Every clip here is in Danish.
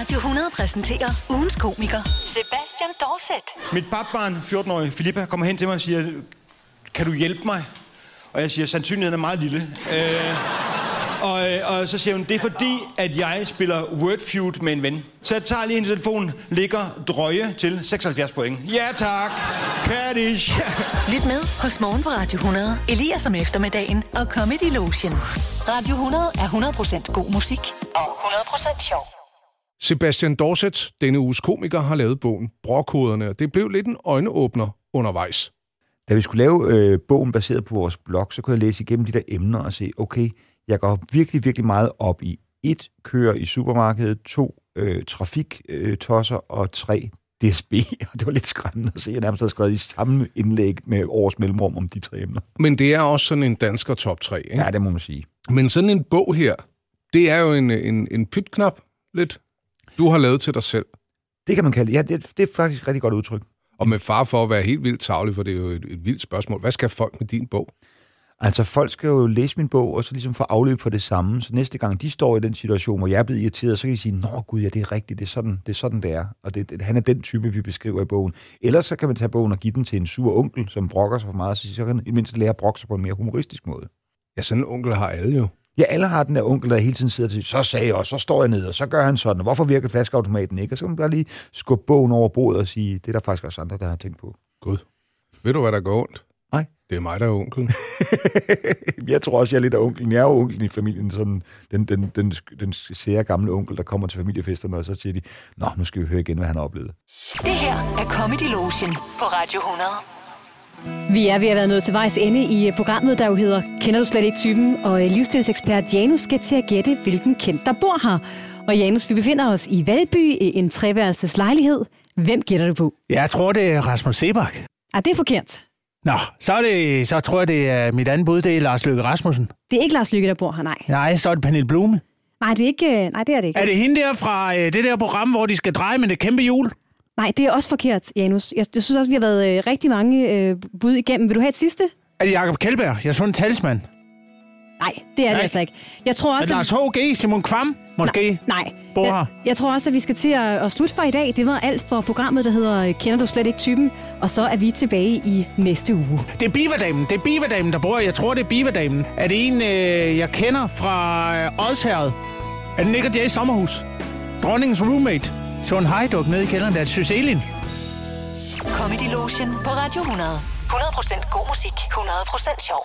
Radio 100 præsenterer ugens komiker, Sebastian Dorset. Mit papbarn, 14-årig Filippa, kommer hen til mig og siger, kan du hjælpe mig? Og jeg siger, sandsynligheden er meget lille. Øh, og, øh, og så siger hun, det er fordi, at jeg spiller Word Feud med en ven. Så jeg tager lige hendes telefon, ligger drøje til 76 point. Ja tak, Kaddish. Lyt med hos Morgen på Radio 100. Elias om eftermiddagen og Comedy Lotion. Radio 100 er 100% god musik og 100% sjov. Sebastian Dorset, denne uges komiker, har lavet bogen Brokkoderne, og det blev lidt en øjenåbner undervejs. Da vi skulle lave øh, bogen baseret på vores blog, så kunne jeg læse igennem de der emner og se, okay, jeg går virkelig, virkelig meget op i et, kører i supermarkedet, to, øh, trafiktosser øh, og tre, DSB. Og det var lidt skræmmende at se, at jeg nærmest havde skrevet i samme indlæg med års mellemrum om de tre emner. Men det er også sådan en dansker top 3, ikke? Ja, det må man sige. Men sådan en bog her, det er jo en, en, en pytknap lidt, du har lavet til dig selv. Det kan man kalde det. Ja, det, det er faktisk et rigtig godt udtryk. Og med far for at være helt vildt tavlig, for det er jo et, et vildt spørgsmål. Hvad skal folk med din bog? Altså, folk skal jo læse min bog, og så ligesom få afløb for det samme. Så næste gang de står i den situation, hvor jeg er blevet irriteret, så kan de sige, nå gud, ja, det er rigtigt, det er sådan, det er, sådan, det er. Og det, det, han er den type, vi beskriver i bogen. Ellers så kan man tage bogen og give den til en sur onkel, som brokker sig for meget, så så kan han i mindst lære at brokke sig på en mere humoristisk måde. Ja, sådan en onkel har alle jo. Ja, alle har den der onkel, der hele tiden sidder til, så sagde jeg, og så står jeg ned, og så gør han sådan, og hvorfor virker flaskeautomaten ikke? Og så kan man bare lige skubbe bogen over bordet og sige, det er der faktisk også andre, der har tænkt på. Gud. Ved du, hvad der går ondt? Nej. Det er mig, der er onkelen. jeg tror også, jeg er lidt af onkelen. Jeg er jo onkelen i familien, sådan den, den, den, den sære gamle onkel, der kommer til familiefesterne, og så siger de, nå, nu skal vi høre igen, hvad han har oplevet. Det her er Comedy Lotion på Radio 100. Vi er ved at være nået til vejs ende i programmet, der jo hedder Kender du slet ikke typen? Og livsstilsekspert Janus skal til at gætte, hvilken kendt der bor her. Og Janus, vi befinder os i Valby i en treværelses lejlighed. Hvem gætter du på? Jeg tror, det er Rasmus Sebak. Ah, det er forkert. Nå, så, er det, så tror jeg, det er mit andet bud, det er Lars Løkke Rasmussen. Det er ikke Lars Lykke, der bor her, nej. Nej, så er det Pernille Blume. Nej, det er, ikke, nej, det er det ikke. Er det hende der fra øh, det der program, hvor de skal dreje med det kæmpe hjul? Nej, det er også forkert, Janus. Jeg, jeg synes også, vi har været øh, rigtig mange øh, bud igennem. Vil du have et sidste? Er det Jacob Kjellberg? Jeg så en talsmand. Nej, det er det Nej. altså ikke. Jeg tror Er også, det Lars H.G. Simon Kvam? Måske? Nej. Bor her. Jeg, jeg tror også, at vi skal til at, at slutte for i dag. Det var alt for programmet, der hedder Kender du slet ikke typen? Og så er vi tilbage i næste uge. Det er Biverdamen. Det er Biverdamen, der bor. Jeg tror, det er Biverdamen. Er det en, øh, jeg kender fra øh, Odsherred? Er det Nick og Jay Sommerhus? Dronningens roommate. Så en hejduk nede i kælderen, der er Syselin. Comedy Lotion på Radio 100. 100% god musik, 100% sjov.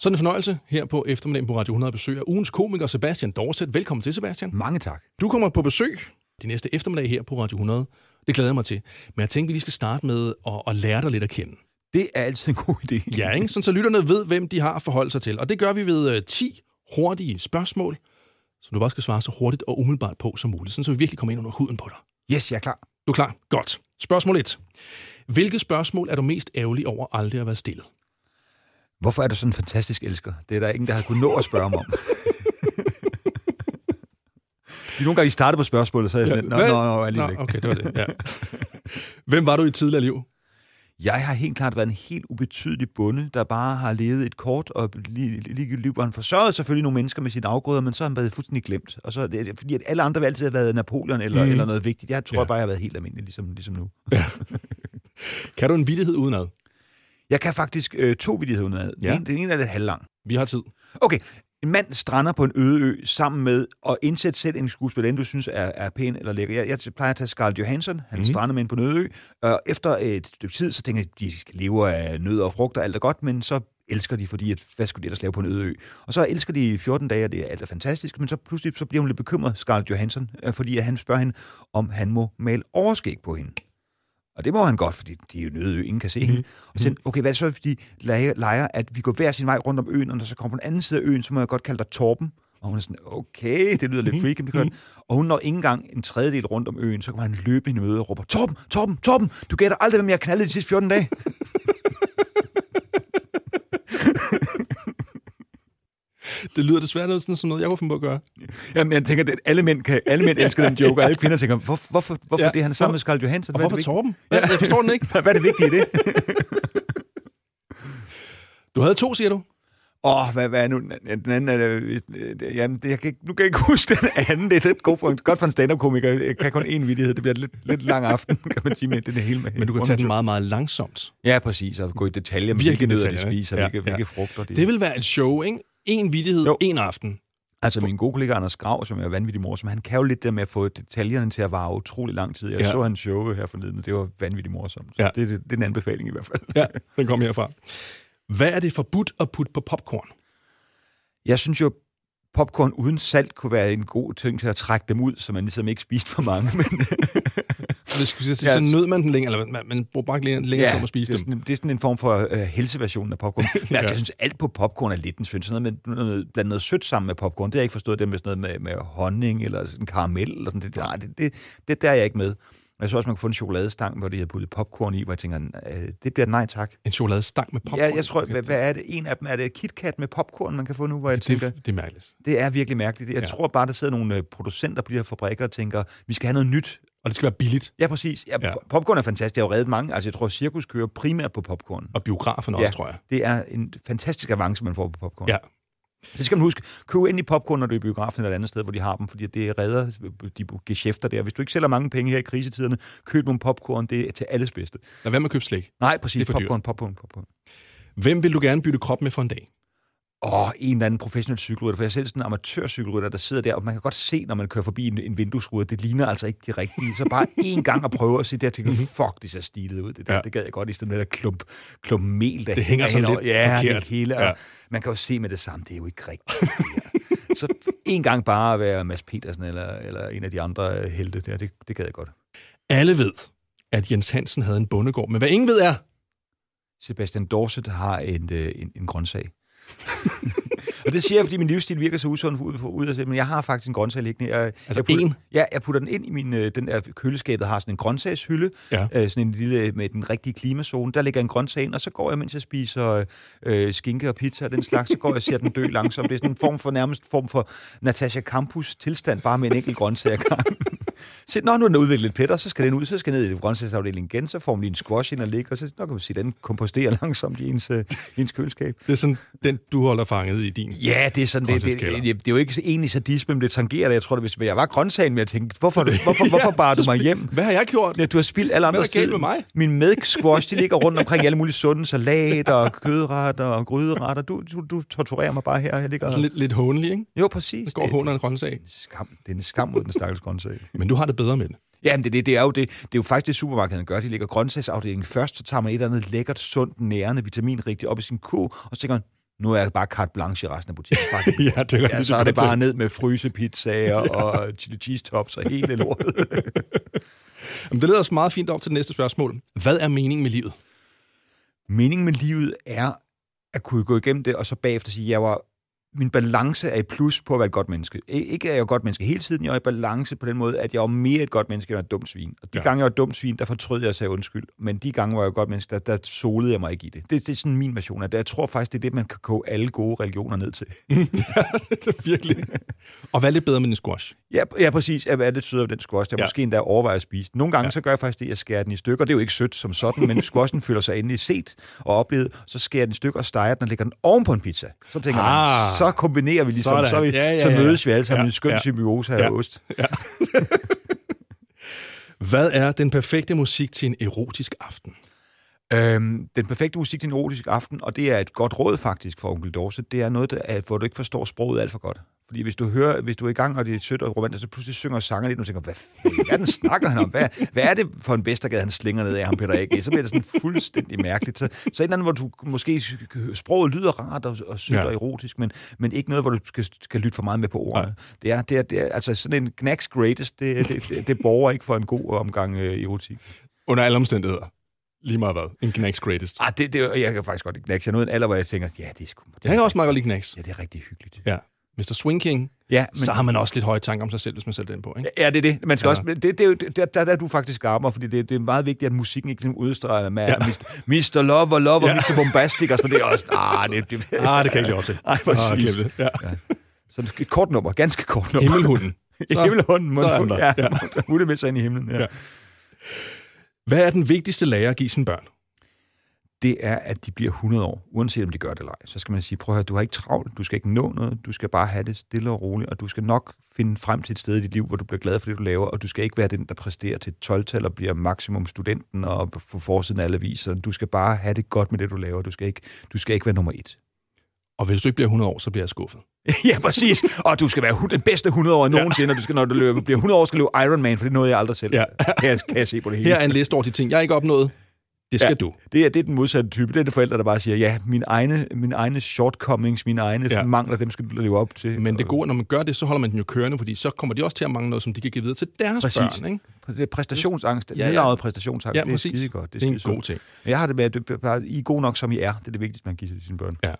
Sådan en fornøjelse her på eftermiddagen på Radio 100 besøg af ugens komiker Sebastian Dorset. Velkommen til, Sebastian. Mange tak. Du kommer på besøg de næste eftermiddag her på Radio 100. Det glæder jeg mig til. Men jeg tænkte, vi lige skal starte med at, at lære dig lidt at kende. Det er altid en god idé. Ja, ikke? Sådan, så lytterne ved, hvem de har at forholde sig til. Og det gør vi ved uh, 10 hurtige spørgsmål, som du bare skal svare så hurtigt og umiddelbart på som muligt. Sådan, så vi virkelig kommer ind under huden på dig. Yes, jeg er klar. Du er klar? Godt. Spørgsmål 1. Hvilket spørgsmål er du mest ærgerlig over aldrig at være stillet? Hvorfor er du sådan en fantastisk elsker? Det er der ingen, der har kunnet nå at spørge mig om. De nogle gange, I startede på spørgsmålet, så er jeg sådan lidt, nå, nå, nå, alligevel ikke. okay, det var det. Ja. Hvem var du i tidligere liv? Jeg har helt klart været en helt ubetydelig bonde, der bare har levet et kort og ligegyldigt liv, hvor han forsørgede selvfølgelig nogle mennesker med sine afgrøder, men så har han været fuldstændig glemt. Og så det, fordi at alle andre vil altid have været Napoleon eller, mm. eller noget vigtigt. Jeg tror Ja. ja. bare, jeg har været helt almindelig, ligesom, ligesom nu. Kan du en vittighed udenad? Jeg kan faktisk øh, to vidigheder udenad. Den, Ja. ene, den ene er lidt halvlang. Vi har tid. Okay, en mand strander på en øde ø sammen med at indsætte selv en skuespiller, du synes er, er pæn eller lækker. Jeg, jeg plejer at tage Scarlett Johansson, han mm. strander med en på en øde ø, og efter et stykke tid, så tænker jeg, at de lever af nød og frugt og alt er godt, men så elsker de, fordi at, hvad skulle de ellers lave på en øde ø? Og så elsker de i 14 dage, og det er alt er fantastisk, men så pludselig så bliver hun lidt bekymret, Scarlett Johansson, øh, fordi at han spørger hende, om han må male overskæg på hende. Og det må han godt, fordi de er jo nødt, ingen kan se Mhm. hende. Og så, han, okay, hvad er det så, hvis de leger, at vi går hver sin vej rundt om øen, og når så kommer på den anden side af øen, så må jeg godt kalde dig Torben. Og hun er sådan, okay, det lyder Mhm. lidt freaky, men det gør den. Og hun når ikke engang en tredjedel rundt om øen, så kommer han løbende i møde og råber, Torben, Torben, Torben, du gætter aldrig, hvem jeg har knaldet de sidste 14 dage. Det lyder desværre noget, sådan, som noget, jeg kunne finde på at gøre. Jamen, jeg tænker, at alle mænd, kan, alle mænd elsker den joke, og alle kvinder tænker, hvor, hvorfor, hvorfor Ja. ja. det han er sammen med Scarlett Johansson? Og hvorfor Torben? Jeg, jeg forstår den ikke. Hvad er det vigtige i det? Du havde to, siger du? Åh, hvad, hvad er nu? den- Den anden er... øh, Jamen, det, jeg kan, ikke- nu kan jeg ikke huske den anden. Det er lidt godt for, en- godt for en stand-up-komiker. Jeg kan kun én vidighed. Det bliver lidt, lidt lang aften, kan man sige, med det hele med. Men du kan tage den meget, meget langsomt. Ja, præcis. Og gå i detaljer med, hvilke nødder de spiser, Ja, hvilke, ja. hvilke frugter de... Det vil være et show, ikke? En vittighed, Jo. en aften. Altså, min gode kollega Anders Grav, som er vanvittig morsom, han kan jo lidt der med at få detaljerne til at vare utrolig lang tid. Jeg Ja. så hans show her forleden, og det var vanvittigt morsomt. Ja. det, det, det er en anbefaling i hvert fald. Ja, den kom herfra. Hvad er det forbudt at putte på popcorn? Jeg synes jo, popcorn uden salt kunne være en god ting til at trække dem ud, så man ligesom ikke spiste for mange. Men, det skulle sige, Ja, så nød man den længere, eller man, man bruger bare længere, længere ja, at spise det, er dem. sådan, det er sådan en form for uh, helseversion af popcorn. Men altså, Ja. jeg synes, alt på popcorn er lidt en synd. Sådan noget med noget, blandt noget sødt sammen med popcorn, det har jeg ikke forstået. Det med sådan noget med, med honning eller sådan karamel. Eller sådan, det, nej, det, det, det, der er jeg ikke med. Jeg så også, man kunne få en chokoladestang, hvor de havde puttet popcorn i, hvor jeg tænker, øh, det bliver nej tak. En chokoladestang med popcorn. Ja, jeg tror, hvad, hvad er det? En af dem er det KitKat med popcorn, man kan få nu, hvor jeg tænker, det, det er mærkeligt. det er virkelig mærkeligt. Jeg Ja. tror bare, der sidder nogle øh, producenter på de her fabrikker og tænker, vi skal have noget nyt. Og det skal være billigt. Ja, præcis. Ja, Ja. Popcorn er fantastisk. Jeg har jo reddet mange. Altså, jeg tror, cirkus kører primært på popcorn. Og biografen Ja. også, tror jeg. Det er en fantastisk avance, man får på popcorn. Ja. Det skal man huske. Køb ind i popcorn, når du er i biografen eller et andet sted, hvor de har dem, fordi det redder de geschæfter der. Hvis du ikke sælger mange penge her i krisetiderne, køb nogle popcorn. Det er til alles bedste. Lad være med at købe slik. Nej, præcis. Det er dyrt. popcorn, popcorn, popcorn. Hvem vil du gerne bytte krop med for en dag? Åh, en eller anden professionel cykelrytter, for jeg er selv sådan en amatørcykelrytter, der sidder der, og man kan godt se, når man kører forbi en, en vinduesrude, det ligner altså ikke de rigtige. Så bare en gang at prøve at se det, og tænke, fuck, det ser stilet ud. Det, der, Ja. det gad jeg godt, i stedet med der klump, klump mel, der Det hænger sådan lidt Ja, forkert. det hele. Ja. Man kan jo se med det samme, det er jo ikke rigtigt. Så en gang bare at være Mads Petersen eller, eller en af de andre øh, helte, der, det, det gad jeg godt. Alle ved, at Jens Hansen havde en bondegård. Men hvad ingen ved er, Sebastian Dorset har en, øh, en, en grøntsag. og det siger jeg, fordi min livsstil virker så usund ud, ud af men jeg har faktisk en grøntsag liggende. Jeg, Altså jeg putter, en? Ja, jeg putter den ind i min, øh, den der køleskabet, har sådan en grøntsagshylde, Ja. øh, sådan en lille med den rigtige klimazone. Der ligger en grøntsag ind, og så går jeg, mens jeg spiser øh, skinke og pizza og den slags, så går jeg og ser den dø langsomt. Det er sådan en form for nærmest form for Natasha Campus tilstand, bare med en enkelt grøntsag Så når nu er den udviklet lidt pætter, så skal den ud, så skal den ned i grøntsagsafdelingen igen, så får man lige en squash ind og ligge, og så nok kan man se, den komposterer langsomt i ens, øh, ens køleskab. det er sådan den, du holder fanget i din. Ja, det er sådan, det, det, det, det, er jo ikke egentlig sadisme, men det tangerer det. Jeg tror, det, hvis jeg var grøntsagen, men jeg tænkte, hvorfor, hvorfor, hvorfor bar du mig hjem? Hvad har jeg gjort? Ja, du har spildt alle andre galt med mig? Min mælk squash, de ligger rundt omkring alle mulige sunde salater, og kødretter og gryderetter. Du, du, du torturerer mig bare her. Jeg ligger... Sådan lidt, lidt hånlig, ikke? Jo, præcis. Det går håner en grøntsag. det, er en skam. det er en skam mod den stakkels grøntsag. Men du har det bedre med det. Jamen, det, det, det, er jo det, det er jo faktisk det, supermarkederne gør. De lægger grøntsagsafdelingen først, så tager man et eller andet lækkert, sundt, nærende, vitaminrigtigt op i sin ko, og så tænker man, nu er jeg bare carte blanche i resten af butikken. Bare, Ja, det er ja, så det er det bare ned med frysepizzaer og chili cheese tops og hele lortet. Jamen, det leder os meget fint op til det næste spørgsmål. Hvad er meningen med livet? Meningen med livet er at kunne gå igennem det, og så bagefter sige, jeg var min balance er i plus på at være et godt menneske. Ikke er jeg et godt menneske hele tiden, jeg er i balance på den måde, at jeg var mere et godt menneske, end et dumt svin. Og de Ja. ja. gange, jeg var et dumt svin, der fortrød jeg at sige undskyld. Men de gange, hvor jeg var et godt menneske, der, der solede jeg mig ikke i det. det. Det er sådan min version af det. Jeg tror faktisk, det er det, man kan koge alle gode religioner ned til. det er virkelig. Og hvad er lidt bedre med en squash? Ja, ja præcis. Jeg er lidt sød af den squash. Jeg Ja. ja. måske endda overvejer at spise den. Nogle gange Ja. ja. så gør jeg faktisk det, at jeg skærer den i stykker. Det er jo ikke sødt som sådan, men squashen føler sig endelig set og oplevet. Så skærer jeg den i stykker og steger den og lægger den oven på en pizza. Så tænker Ah. man, så kombinerer vi ligesom, Sådan. så, vi, Ja, ja, så ja. mødes vi alle sammen Ja, i en skøn ja. symbiose af Ja. ost. Hvad er den perfekte musik til en erotisk aften? Øhm, den perfekte musik til en erotisk aften, og det er et godt råd faktisk for onkel Dorset, det er noget, der, er, hvor du ikke forstår sproget alt for godt. Fordi hvis du hører, hvis du er i gang, og det er sødt og romantisk, så pludselig synger sanger lidt, og du tænker, hvad fanden snakker han om? Hvad, hvad er det for en Vestergade, han slinger ned af ham, Peter A.G.? Så bliver det sådan fuldstændig mærkeligt. Så, så et eller andet, hvor du måske sproget lyder rart og, og sødt Ja. og erotisk, men, men ikke noget, hvor du skal, skal lytte for meget med på ordene. Det er, det er, det er, altså sådan en knacks greatest, det, det, det, det borger ikke for en god omgang øh, erotik. Under alle omstændigheder. Lige meget hvad. En knacks greatest. Ah, det, det, jeg kan faktisk godt lide knacks. Jeg er nået en alder, hvor jeg tænker, ja, det er sgu... Det Jeg kan også meget godt lide knacks. Ja, det er rigtig hyggeligt. Ja. Mr. Swing King, Ja, men... så har man også lidt høje tanker om sig selv, hvis man sætter den på, ikke? Ja, det er det. Man skal Ja. ja. også, det, det, jo- der, der, der er du faktisk skarpere, fordi det, det er meget vigtigt, at musikken ikke sådan udstræder med Ja. ja. Mr. Lover, Lover, Ja. ja. Mr. Bombastic, og så det er også... Ah, det, det, Ah, det kan jeg ikke op til. Ej, præcis. Ah, det. Ja. Så det er et kort nummer, ganske kort nummer. Himmelhunden. Så- Himmelhunden, så den mundhund, ja. Ja. ja. Med sig ind i himlen, ja. Ja. ja. Hvad er den vigtigste lærer at give sine børn? Det er, at de bliver 100 år, uanset om de gør det eller ej. Så skal man sige, prøv at høre, du har ikke travlt, du skal ikke nå noget, du skal bare have det stille og roligt, og du skal nok finde frem til et sted i dit liv, hvor du bliver glad for det, du laver, og du skal ikke være den, der præsterer til 12-tal og bliver maksimum studenten og få forsiden af alle aviser. Du skal bare have det godt med det, du laver. Du skal ikke, du skal ikke være nummer et. Og hvis du ikke bliver 100 år, så bliver jeg skuffet. ja, præcis. Og du skal være den bedste 100 år nogensinde, og du skal, når du løber, bliver 100 år, skal du løbe Ironman, for det nåede jeg aldrig selv. Ja. kan, jeg, kan jeg se på det hele. Her er en liste over de ting, jeg ikke har opnået. Det skal ja. du. Det er, det er den modsatte type. Det er det forældre, der bare siger, ja, mine egne, mine egne shortcomings, mine egne Ja. mangler, dem skal du leve op til. Men det gode, når man gør det, så holder man den jo kørende, fordi så kommer de også til at mangle noget, som de kan give videre til deres Præcis. børn. Ikke? Det er præstationsangst. Ja, Ja, præstationsangst. Ja, det er præcis. skide godt. Det er en skide god sundt. ting. Men Jeg har det med, at du, bare, I er gode nok, som I er. Det er det vigtigste, man giver til sine børn. Ja.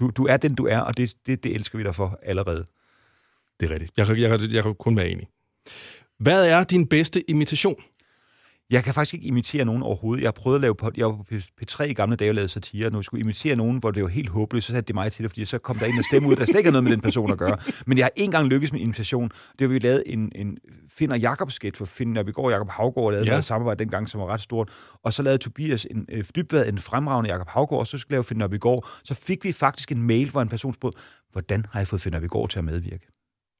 Du, du er den, du er, og det, det, det elsker vi dig for allerede. Det er rigtigt. Jeg, jeg, kan- jeg kan kun være enig. Hvad er din bedste imitation? Jeg kan faktisk ikke imitere nogen overhovedet. Jeg har prøvet at lave på, jeg var på P- P3 i gamle dage og lavede satire, og nu skulle imitere nogen, hvor det var helt håbløst, så satte de mig til det, fordi så kom der en stemme ud, der slet ikke noget med den person at gøre. Men jeg har ikke engang lykkes med imitation. Det var, vi lavede en, en Finn og Jakob sketch for Finn Nørbegaard og Jakob Havgård lavede Ja. ja. et samarbejde dengang, som var ret stort. Og så lavede Tobias en, øh, dybvad en fremragende Jakob Havgård, og så skulle lave Finn Nørbegaard. Så fik vi faktisk en mail, hvor en person spurgte, hvordan har jeg fået Finn Nørbegaard til at medvirke?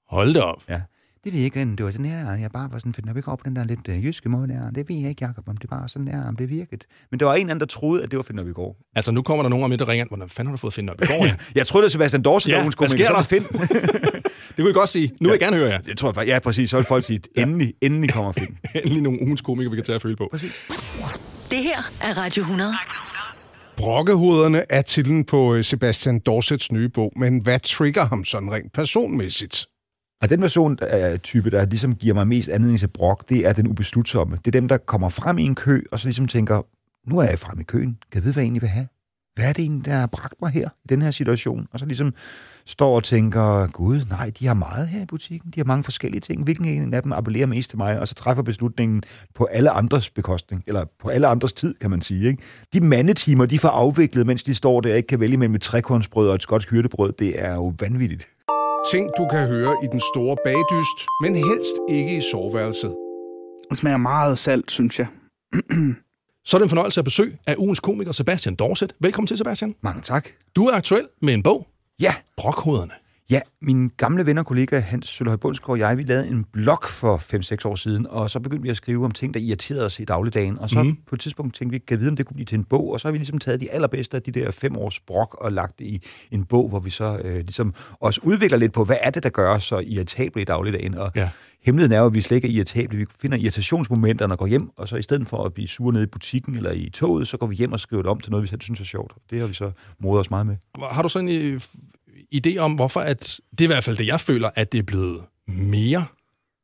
Hold da op. Ja. Det ved jeg ikke, det var sådan her, jeg bare var sådan, for når vi går på den der lidt øh, jyske måde der, det ved jeg ikke, Jacob, om det bare sådan der, om det virkede. Men der var en eller anden, der troede, at det var Finn vi går. Altså, nu kommer der nogen om lidt, der ringer, hvordan fanden har du fået Finn op i går? Ja. Jeg troede, det var Sebastian Dorset, Ja, der hun skulle, men sker så er det Finn. Det kunne I godt sige. Nu vil jeg gerne høre jer. Jeg tror, ja, præcis, så vil folk sige, endelig, endelig kommer Finn. Endelig nogle ugens komikere, vi kan tage at føle på. Det her er Radio 100. Brokkehovederne er titlen på øh, Sebastian Dorsets nye bog, men hvad trigger ham sådan rent personmæssigt? Og den version af type, der ligesom giver mig mest anledning til brok, det er den ubeslutsomme. Det er dem, der kommer frem i en kø, og så ligesom tænker, nu er jeg frem i køen. Kan jeg vide, hvad jeg egentlig vil have? Hvad er det egentlig, der har bragt mig her, i den her situation? Og så ligesom står og tænker, gud, nej, de har meget her i butikken. De har mange forskellige ting. Hvilken en af dem appellerer mest til mig? Og så træffer beslutningen på alle andres bekostning, eller på alle andres tid, kan man sige. Ikke? De mandetimer, de får afviklet, mens de står der og ikke kan vælge mellem et trekornsbrød og et skotsk hyrdebrød, det er jo vanvittigt. Ting, du kan høre i den store bagdyst, men helst ikke i soveværelset. Det smager meget salt, synes jeg. Så er det en fornøjelse at besøge af ugens komiker Sebastian Dorset. Velkommen til, Sebastian. Mange tak. Du er aktuel med en bog, Ja, Brokhoderne. Ja, min gamle ven og kollega Hans Sølhøj Bundsgaard og jeg, vi lavede en blog for 5-6 år siden, og så begyndte vi at skrive om ting, der irriterede os i dagligdagen. Og så mm. på et tidspunkt tænkte vi, kan vide, om det kunne blive til en bog, og så har vi ligesom taget de allerbedste af de der fem års brok og lagt det i en bog, hvor vi så øh, ligesom også udvikler lidt på, hvad er det, der gør os så irritable i dagligdagen. Og Ja. hemmeligheden er jo, at vi slet ikke er irritable. Vi finder irritationsmomenterne og går hjem, og så i stedet for at blive sure nede i butikken eller i toget, så går vi hjem og skriver det om til noget, vi selv synes er sjovt. Det har vi så modet os meget med. Har du sådan øh, idé om, hvorfor at, det er i hvert fald det, jeg føler, at det er blevet mere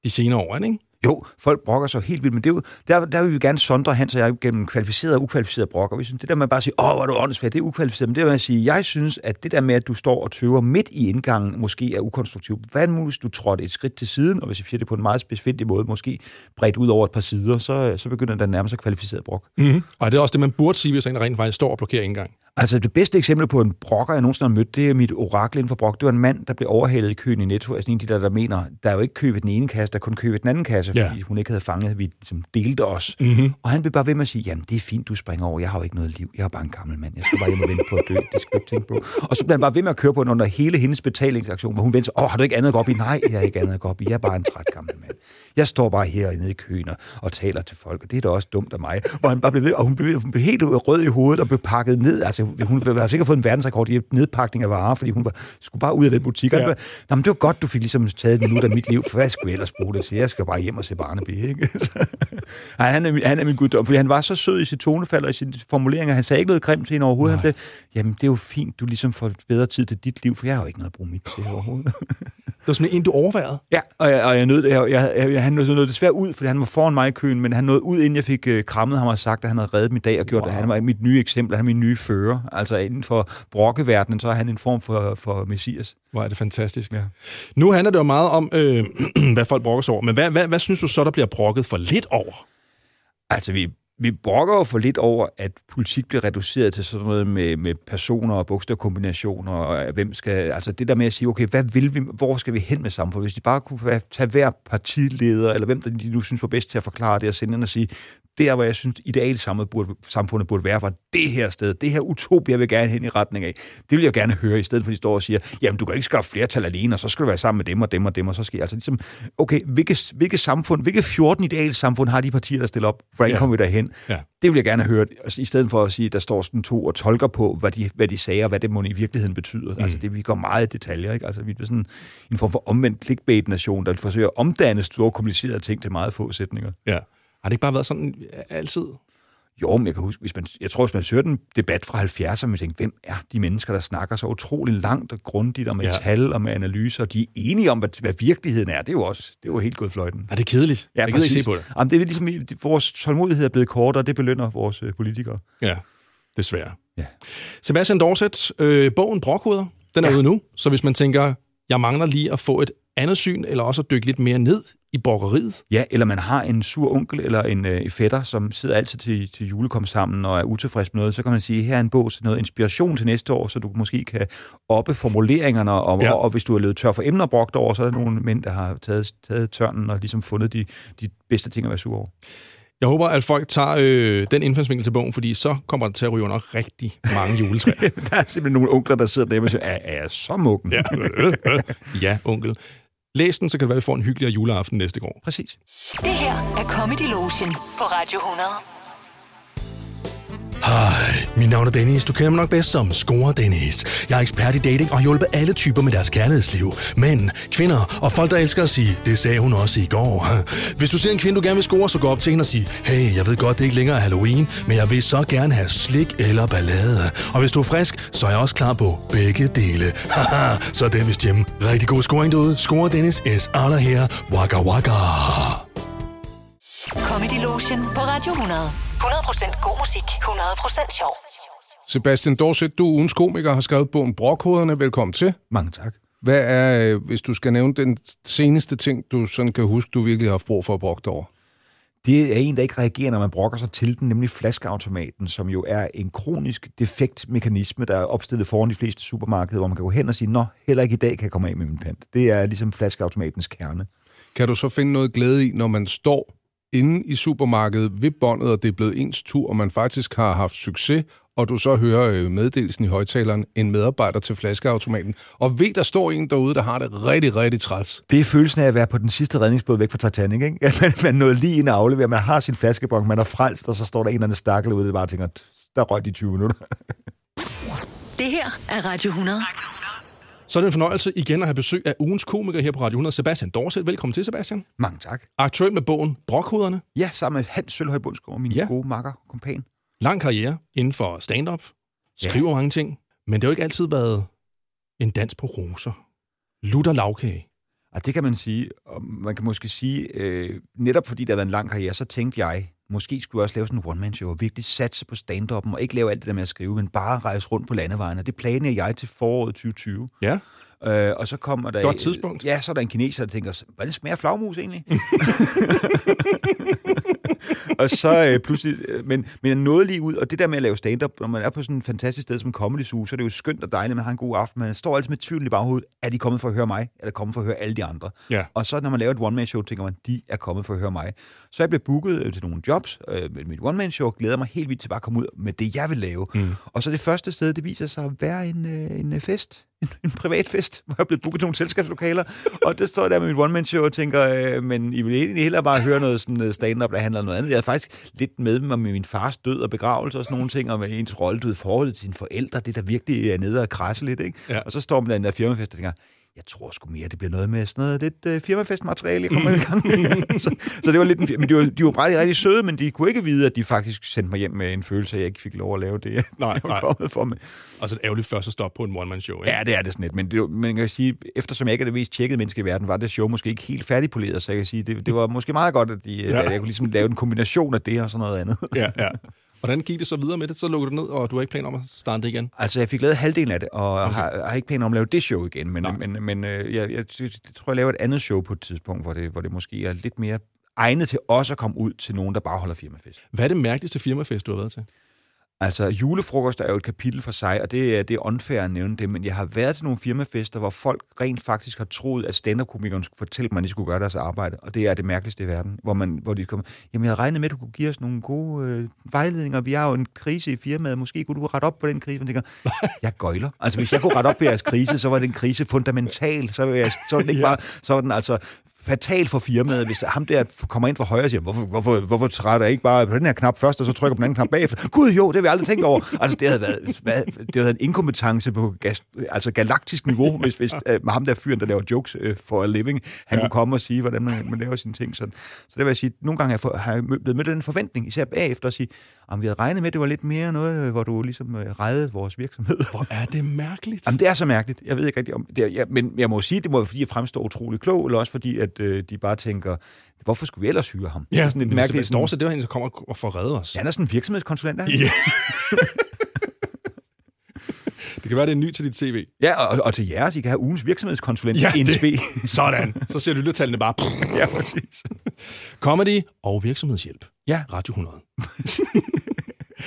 de senere år, det ikke? Jo, folk brokker sig helt vildt, men det er jo, der, der vil vi gerne sondre Hans og jeg gennem kvalificeret og ukvalificeret brok, og vi synes, det der med bare at sige, åh, hvor er du åndssvagt, det er ukvalificeret, men det der med at sige, jeg synes, at det der med, at du står og tøver midt i indgangen, måske er ukonstruktivt. Hvad nu, hvis du trådte et skridt til siden, og hvis jeg siger det på en meget specifik måde, måske bredt ud over et par sider, så, så begynder der nærmest sig kvalificeret brok. Mm-hmm. Og det er også det, man burde sige, hvis en rent faktisk står og blokerer indgang. Altså det bedste eksempel på en brokker, jeg nogensinde har mødt, det er mit orakel inden for brok. Det var en mand, der blev overhalet i køen i Netto. Altså en af de der, der mener, der er jo ikke kø ved den ene kasse, der er kun kø ved den anden kasse, Ja. fordi hun ikke havde fanget, at vi ligesom delte os. Mm-hmm. Og han blev bare ved med at sige, jamen det er fint, du springer over, jeg har jo ikke noget liv, jeg er bare en gammel mand, jeg skal bare hjem og vente på at dø, det skal du ikke tænke på. Og så blev han bare ved med at køre på den under hele hendes betalingsaktion, hvor hun vendte sig, åh, har du ikke andet at gå op i? Nej, jeg har ikke andet at gå op i, jeg er bare en træt gammel mand. Jeg står bare herinde i køen og, og taler til folk, og det er da også dumt af mig. Og han bare blev ved, og hun blev, hun blev helt rød i hovedet og blev pakket ned. Altså, hun har sikkert fået en verdensrekord i nedpakning af varer, fordi hun var, skulle bare ud af den butik. Ja. Nå, men det var godt, du fik ligesom taget et minut af mit liv, for hvad skulle jeg ellers bruge det til? Jeg skal bare hjem og se Barnaby, ikke? Nej, han, er, min- han er min guddom, fordi han var så sød i sit tonefald og i sine formuleringer. Han sagde ikke noget grimt til hende overhovedet. Nej. Han sagde, jamen det er jo fint, du ligesom får bedre tid til dit liv, for jeg har jo ikke noget at bruge mit til overhovedet. Det var simpelthen en, du overvejede. Ja, og jeg, og jeg nød det. Jeg, jeg, jeg, han nåede desværre ud, fordi han var foran mig i køen, men han nåede ud, inden jeg fik øh, krammet ham og sagt, at han havde reddet min dag og gjort Wow. det. Han var mit nye eksempel, han er min nye fører. Altså inden for brokkeverdenen, så er han en form for, for messias. Hvor er det fantastisk. Ja. Nu handler det jo meget om, øh, hvad folk brokker sig over. Men hvad, hvad, hvad synes du så, der bliver brokket for lidt over? Altså, vi, vi brokker jo for lidt over, at politik bliver reduceret til sådan noget med, med personer og bogstavkombinationer, og hvem skal, altså det der med at sige, okay, hvad vil vi, hvor skal vi hen med samfundet? Hvis de bare kunne tage hver partileder, eller hvem der de nu synes var bedst til at forklare det, og sende ind og sige, der, hvor jeg synes, ideelt samfundet burde, samfundet burde være, var det her sted, det her utopi, jeg vil gerne hen i retning af. Det vil jeg gerne høre, i stedet for at de står og siger, jamen, du kan ikke skaffe flertal alene, og så skal du være sammen med dem og dem og dem, og så skal altså ligesom, okay, hvilke, hvilke samfund, hvilke 14 ideelle samfund har de partier, der stiller op? Hvordan Ja. kommer vi derhen? Ja. Det vil jeg gerne høre, altså, i stedet for at sige, der står sådan to og tolker på, hvad de, hvad de sagde, og hvad det må i virkeligheden betyder. Mm. Altså, det, vi går meget i detaljer, ikke? Altså, vi er sådan en form for omvendt clickbait-nation, der forsøger at omdanne store, komplicerede ting til meget få sætninger. Ja. Har det ikke bare været sådan altid? Jo, men jeg kan huske, hvis man, jeg tror, hvis man søger den debat fra 70'erne, man tænker, hvem er de mennesker, der snakker så utrolig langt og grundigt og med Ja. ja. tal og med analyser, og de er enige om, hvad, hvad virkeligheden er. Det er jo også det er jo helt gået fløjten. Er det kedeligt? jeg gider ikke se på det. Jamen, det er ligesom, vores tålmodighed er blevet kortere, og det belønner vores øh, politikere. Ja, desværre. Ja. Sebastian Dorset, øh, bogen Brokhoveder, den er ja. ude nu, så hvis man tænker, jeg mangler lige at få et andet syn, eller også at dykke lidt mere ned i brokkeriet. Ja, eller man har en sur onkel eller en øh, fætter, som sidder altid til, til julekom sammen og er utilfreds med noget, så kan man sige, her er en bog til noget inspiration til næste år, så du måske kan oppe formuleringerne, og, Ja. og, og hvis du er løbet tør for emner brugt over, så er der nogle mænd, der har taget, taget tørnen og ligesom fundet de, de bedste ting at være sur over. Jeg håber, at folk tager øh, den indfaldsvinkel til bogen, fordi så kommer det til at ryge under rigtig mange juletræer. der er simpelthen nogle onkler, der sidder derhjemme og siger, er, er jeg så mukken? ja. ja, onkel. Læs den, så kan det være, at vi får en hyggeligere juleaften næste år. Præcis. Det her er Comedy Lotion på Radio 100. Hej, mit navn er Dennis. Du kender mig nok bedst som Score Dennis. Jeg er ekspert i dating og hjælper alle typer med deres kærlighedsliv. Mænd, kvinder og folk, der elsker at sige, det sagde hun også i går. Hvis du ser en kvinde, du gerne vil score, så gå op til hende og sige, hey, jeg ved godt, det ikke længere er Halloween, men jeg vil så gerne have slik eller ballade. Og hvis du er frisk, så er jeg også klar på begge dele. Haha, så er den vist hjemme. Rigtig god scoring derude. Score Dennis is out of here. Waka waka. Comedy Lotion på Radio 100. 100% god musik, 100% sjov. Sebastian Dorset, du er ugens komiker, har skrevet bogen Brokhoderne. Velkommen til. Mange tak. Hvad er, øh, hvis du skal nævne den seneste ting, du sådan kan huske, du virkelig har haft brug for at brokke dig over? Det er en, der ikke reagerer, når man brokker sig til den, nemlig flaskeautomaten, som jo er en kronisk defekt mekanisme, der er opstillet foran de fleste supermarkeder, hvor man kan gå hen og sige, nå, heller ikke i dag kan jeg komme af med min pant. Det er ligesom flaskeautomatens kerne. Kan du så finde noget glæde i, når man står inde i supermarkedet ved båndet, og det er blevet ens tur, og man faktisk har haft succes, og du så hører øh, meddelelsen i højtaleren, en medarbejder til flaskeautomaten, og ved, der står en derude, der har det rigtig, rigtig træls. Det er følelsen af at være på den sidste redningsbåd væk fra Titanic, ikke? At man, man nåede lige ind og aflevere, man har sin flaskebong, man er frelst, og så står der en eller anden stakkel ude, der bare tænker, der røg de 20 minutter. Det her er Radio 100. Så er det en fornøjelse igen at have besøg af ugens komiker her på Radio 100, Sebastian Dorset. Velkommen til, Sebastian. Mange tak. Aktuel med bogen Brokhoderne. Ja, sammen med Hans Sølhøj Bundsgaard, min Ja. ja. gode makker, kompan. Lang karriere inden for stand-up. Skriver ja. mange ting. Men det har jo ikke altid været en dans på roser. Lutter lavkage. Og det kan man sige. Og man kan måske sige, øh, netop fordi der har været en lang karriere, så tænkte jeg, måske skulle jeg også lave sådan en one-man-show, og virkelig satse på stand-up'en, og ikke lave alt det der med at skrive, men bare rejse rundt på landevejen. Og det planer jeg til foråret 2020. Ja. Øh, og så kommer der... Godt tidspunkt. Ja, så er der en kineser, der tænker, hvad det smager flagmus egentlig? og så øh, pludselig... øh, Men, men jeg nåede lige ud, og det der med at lave stand-up, når man er på sådan et fantastisk sted som Comedy Zoo, så er det jo skønt og dejligt, man har en god aften, men man står altid med tvivlen i baghovedet, er de kommet for at høre mig, eller kommet for at høre alle de andre? Ja. Og så når man laver et one-man-show, tænker man, de er kommet for at høre mig. Så jeg blev booket øh, til nogle jobs øh, med mit one-man-show, glæder mig helt vildt til bare at komme ud med det, jeg vil lave. Mm. Og så det første sted, det viser sig at være en, øh, en øh, fest. En, privat fest, hvor jeg er blevet booket nogle selskabslokaler. og det står der med mit one-man-show og tænker, øh, men I vil egentlig hellere bare høre noget sådan øh, stand-up, der handler om noget andet. Jeg er faktisk lidt med mig med min fars død og begravelse og sådan nogle ting, og med ens rolle i forholdet til sine forældre, det der virkelig er nede og krasse lidt. Ikke? Ja. Og så står man der i den der firmafest og tænker, jeg tror sgu mere, det bliver noget med sådan noget lidt øh, firmafestmateriale, jeg kommer i gang med. så, så det var lidt en, men de var, de var rigtig, rigtig søde, men de kunne ikke vide, at de faktisk sendte mig hjem med en følelse at jeg ikke fik lov at lave det, jeg Nej, jeg var nej. kommet for. Men, Og så et ærgerligt første stop på en one-man-show. Ikke? ja, det er det sådan lidt, men det, man kan sige, eftersom jeg ikke er det mest tjekkede menneske i verden, var det show måske ikke helt færdigpoleret, så jeg kan sige, det, det var måske meget godt, at, de, ja. at jeg kunne ligesom lave en kombination af det og sådan noget andet. ja, ja. Hvordan gik det så videre med det? Så lukkede du ned, og du har ikke planer om at starte det igen? Altså, jeg fik lavet halvdelen af det, og okay. har, har ikke planer om at lave det show igen, men, Nej. men, men øh, jeg, jeg, jeg, jeg tror, jeg laver et andet show på et tidspunkt, hvor det, hvor det måske er lidt mere egnet til også at komme ud til nogen, der bare holder firmafest. Hvad er det mærkeligste firmafest, du har været til? Altså, julefrokost er jo et kapitel for sig, og det er, det er unfair at nævne det, men jeg har været til nogle firmafester, hvor folk rent faktisk har troet, at stand-up-komikeren skulle fortælle mig, at de skulle gøre deres arbejde, og det er det mærkeligste i verden, hvor, man, hvor de kommer, jamen jeg havde regnet med, at du kunne give os nogle gode øh, vejledninger, vi har jo en krise i firmaet, måske kunne du rette op på den krise, og tænker, jeg gøjler. Altså, hvis jeg kunne rette op på jeres krise, så var den krise fundamental, så, var jeg, så var den ikke bare, så var den altså fatal for firmaet, hvis ham der kommer ind fra højre og siger, hvorfor, hvorfor, hvorfor træder jeg ikke bare på den her knap først, og så trykker på den anden knap bagefter? Gud jo, det har vi aldrig tænkt over. Altså, det havde været, hvad, det havde været en inkompetence på gas, altså galaktisk niveau, hvis, hvis uh, ham der fyren, der laver jokes uh, for a living, han ja. kunne komme og sige, hvordan man, man laver sine ting. Så, så det vil jeg sige, nogle gange har jeg, har jeg blevet mødt den forventning, især bagefter at sige, om vi havde regnet med, at det var lidt mere noget, hvor du ligesom uh, reddede vores virksomhed. Hvor er det mærkeligt? Jamen, det er så mærkeligt. Jeg ved ikke rigtig om det. Er, ja, men jeg må sige, det må være, fordi jeg fremstår utrolig klog, eller også fordi, at øh, de bare tænker, hvorfor skulle vi ellers hyre ham? Ja, sådan lidt mærkeligt. Sådan, Dorse, det var hende, der kommer og får reddet os. Ja, han er sådan en virksomhedskonsulent, er han? Ja. det kan være, det er ny til dit CV. Ja, og, og til jeres, I kan have ugens virksomhedskonsulent ja, i NSB. Sådan. Så ser lyttertallene bare... ja, præcis. Comedy og virksomhedshjælp. Ja. Radio 100.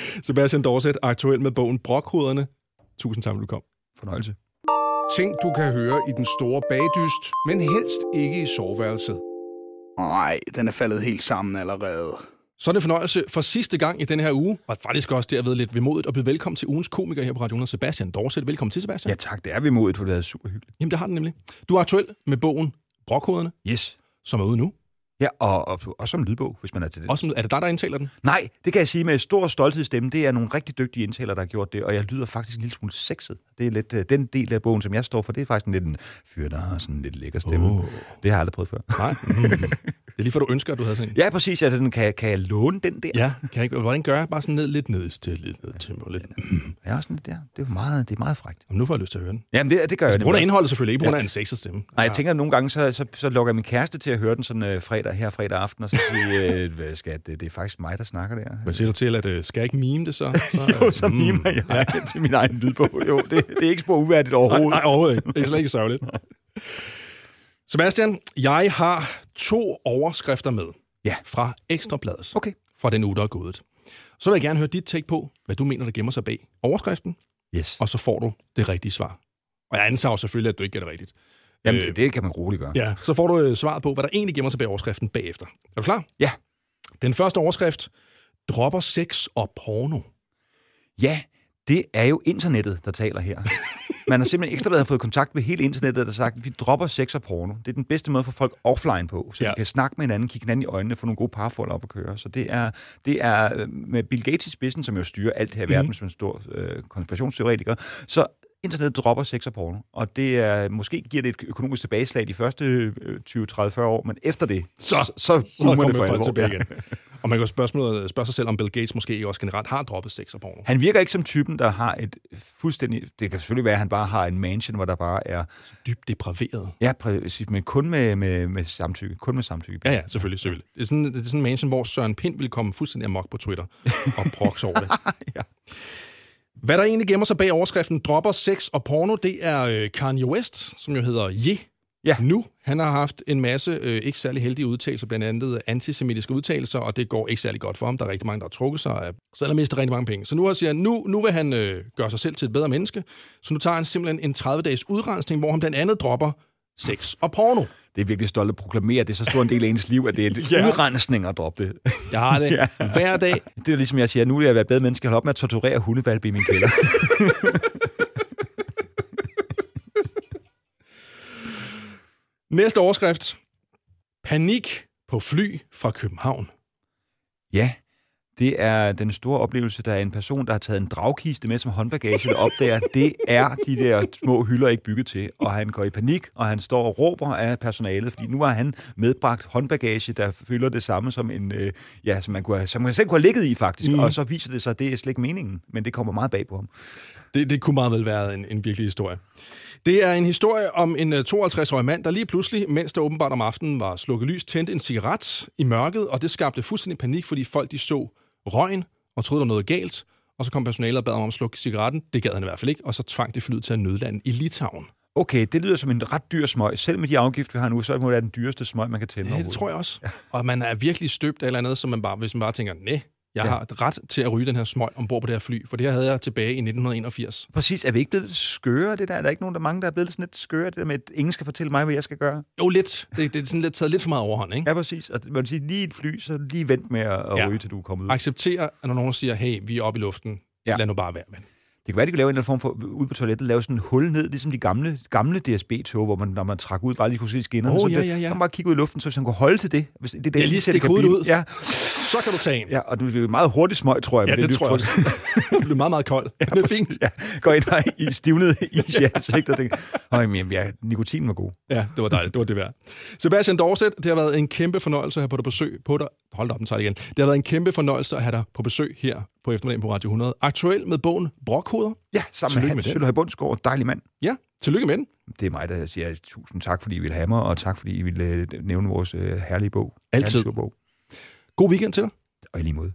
Sebastian Dorset, aktuel med bogen Brokhoderne. Tusind tak, for du kom. Fornøjelse. Ting, du kan høre i den store bagdyst, men helst ikke i soveværelset. Nej, den er faldet helt sammen allerede. Så er det fornøjelse for sidste gang i den her uge, og faktisk også derved lidt vemodigt, at byde velkommen til ugens komiker her på Radio 100, Sebastian Dorset. Velkommen til, Sebastian. Ja tak, det er vemodigt, for det er super hyggeligt. Jamen, det har den nemlig. Du er aktuel med bogen Brokhoderne, Yes. som er ude nu. Ja, og, og også som lydbog, hvis man er til det. Også, er det dig, der indtaler den? Nej, det kan jeg sige med stor stolthed i stemmen. Det er nogle rigtig dygtige indtaler, der har gjort det, og jeg lyder faktisk en lille smule sexet. Det er lidt uh, den del af bogen, som jeg står for. Det er faktisk en lidt en fyr, der har sådan en lidt lækker stemme. Oh. Det har jeg aldrig prøvet før. Nej. Mm. Det er lige for, du ønsker, at du havde sådan en. Ja, præcis. Ja, den, kan, kan jeg låne den der? Ja, kan jeg ikke, hvordan gør jeg? Bare sådan ned, lidt ned i stil, lidt ned tempo, lidt. Ja, sådan lidt der. Det er jo meget, det er meget frækt. Jamen, nu får jeg lyst til at høre den. Jamen, det, det gør jeg. På grund af indholdet selvfølgelig, ikke på grund af Ja. en sexet stemme. Nej, jeg tænker, at nogle gange, så, så, så lukker jeg min kæreste til at høre den sådan øh, fredag, her fredag aften, og så siger øh, hvad skal jeg, det, det er faktisk mig, der snakker der. Hvad siger du til, at øh, skal jeg ikke mime det så? så Jo, så mimer jeg ja. til min egen lydbog. Jo, det, det er ikke spor uværdigt Nej, overhovedet. nej, overhovedet ikke. Det er slet ikke sørgeligt. Sebastian, jeg har to overskrifter med Ja. fra Ekstrabladet Okay. fra den uge, der er gået. Så vil jeg gerne høre dit take på, hvad du mener, der gemmer sig bag overskriften, Yes. og så får du det rigtige svar. Og jeg antager selvfølgelig, at du ikke gætter rigtigt. Jamen, Øh, det, det kan man roligt gøre. Ja, så får du øh, svaret på, hvad der egentlig gemmer sig bag overskriften bagefter. Er du klar? Ja. Den første overskrift. Dropper sex og porno. Ja, det er jo internettet, der taler her. Man har simpelthen ekstra fået kontakt med hele internettet, der har sagt, at vi dropper sex og porno. Det er den bedste måde for folk offline på, så ja. Vi kan snakke med hinanden, kigge hinanden i øjnene, få nogle gode parforhold op at køre. Så det er, det er øh, med Bill Gates i spidsen, som jo styrer alt her i verden som en stor øh, konspirationsteoretiker, så internettet dropper sex og porno. Og det er, måske giver det et økonomisk tilbageslag de første øh, 20, 30, 40 år, men efter det, så, så, så Så kommer det for alvor. tilbage igen. Og man kan jo spørge, spørge sig selv, om Bill Gates måske også generelt har droppet sex og porno. Han virker ikke som typen, der har et fuldstændig... Det kan selvfølgelig være, at han bare har en mansion, hvor der bare er... Dybt depraveret. Ja, præcis, men kun med, med, med samtykke. Kun med samtykke. Ja, ja, selvfølgelig, selvfølgelig. Det er sådan, det er sådan en mansion, hvor Søren Pind vil komme fuldstændig amok på Twitter og proxe over det. Ja. Hvad der egentlig gemmer sig bag overskriften dropper sex og porno, det er øh, Kanye West, som jo hedder Ye. Ja. Nu, han har haft en masse øh, ikke særlig heldige udtalelser, blandt andet antisemitiske udtalelser, og det går ikke særlig godt for ham. Der er rigtig mange, der har trukket sig af, så han har mistet rigtig mange penge. Så nu siger han, nu, nu vil han øh, gøre sig selv til et bedre menneske, så nu tager han simpelthen en 30-dages udrensning, hvor han blandt andet dropper sex og porno. Det er virkelig stolt at proklamere, at det er så stor en del af ens liv, at det er en Ja. udrensning at droppe det. Jeg har det Ja. hver dag. Det er ligesom, jeg siger, nu vil jeg være bedre menneske, holde op med at torturere hundevalpe i min kælder. Næste overskrift. Panik på fly fra København. ja, det er den store oplevelse, der er en person, der har taget en dragkiste med som håndbagage, der opdager, det er de der små hylder ikke bygget til. Og han går i panik, og han står og råber af personalet, fordi nu har han medbragt håndbagage, der fylder det samme som en, øh, ja, som man, kunne, have- som man selv kunne have ligget i faktisk. Mm. Og så viser det sig, at det er slet ikke meningen, men det kommer meget bag på ham. Det, det kunne meget vel være en, en virkelig historie. Det er en historie om en øh, 52-årig mand, der lige pludselig, mens der åbenbart om aftenen var slukket lys, tændte en cigaret i mørket, og det skabte fuldstændig panik, fordi folk de så røgen og troede, der var noget galt. Og så kom personalet og bad ham om at slukke cigaretten. Det gad han i hvert fald ikke, og så tvang det flyet til at nødlande i Litauen. Okay, det lyder som en ret dyr smøg. Selv med de afgifter, vi har nu, så må det være den dyreste smøg, man kan tænde Ja, det tror jeg også. Og man er virkelig støbt af eller andet, som man bare, hvis man bare tænker, nej, jeg Ja. har ret til at ryge den her smøg ombord på det her fly, for det her havde jeg tilbage i 1981. Præcis. Er vi ikke blevet lidt skøre, det der? Er der ikke nogen, der er mange, der er blevet sådan lidt skøre, det der med, at ingen skal fortælle mig, hvad jeg skal gøre? Jo, lidt. Det, det er sådan lidt taget lidt for meget overhånd, ikke? Ja, præcis. Og man vil sige, lige et fly, så lige vent med at, at Ja. ryge, til du er kommet ud. Acceptere, at når nogen siger, hey, vi er oppe i luften, Ja. lad nu bare være, ven. Det kan være, de kan lave en eller anden form for, ude på toilettet, lave sådan en hul ned, ligesom de gamle, gamle DSB-tog, hvor man, når man trak ud, bare lige kunne se skinnerne. Så ja, det, ja, ja. Man bare kigge ud i luften, så hvis han kunne holde til det. Hvis det er det, Ja, lige det stikke hovedet ud. Ja, Så kan du tage en. ja, og det er meget hurtigt smøg, tror jeg. Ja, med det tror jeg også. det bliver meget, meget koldt. Ja, det er fint. Ja, går ind og i stivnet is i ansigtet og tænker, ja, nikotinen var god. Ja, det var dejligt. Det var det værd. Sebastian Dorset, det har været en kæmpe fornøjelse at have på dig besøg. På dig. Hold op, den tager det igen. Det har været en kæmpe fornøjelse at have dig på besøg her på eftermiddagen på Radio 100. Aktuel med bogen Brokhoveder. Ja, sammen Tillykke med Hans den. Sølhøj Bundsgaard, dejlig mand. Ja, tillykke med den. Det er mig, der siger tusind tak, fordi I ville have mig, og tak, fordi I ville øh, nævne vores øh, herlige bog. Altid. Herlige bog. God weekend til dig. Og i lige måde.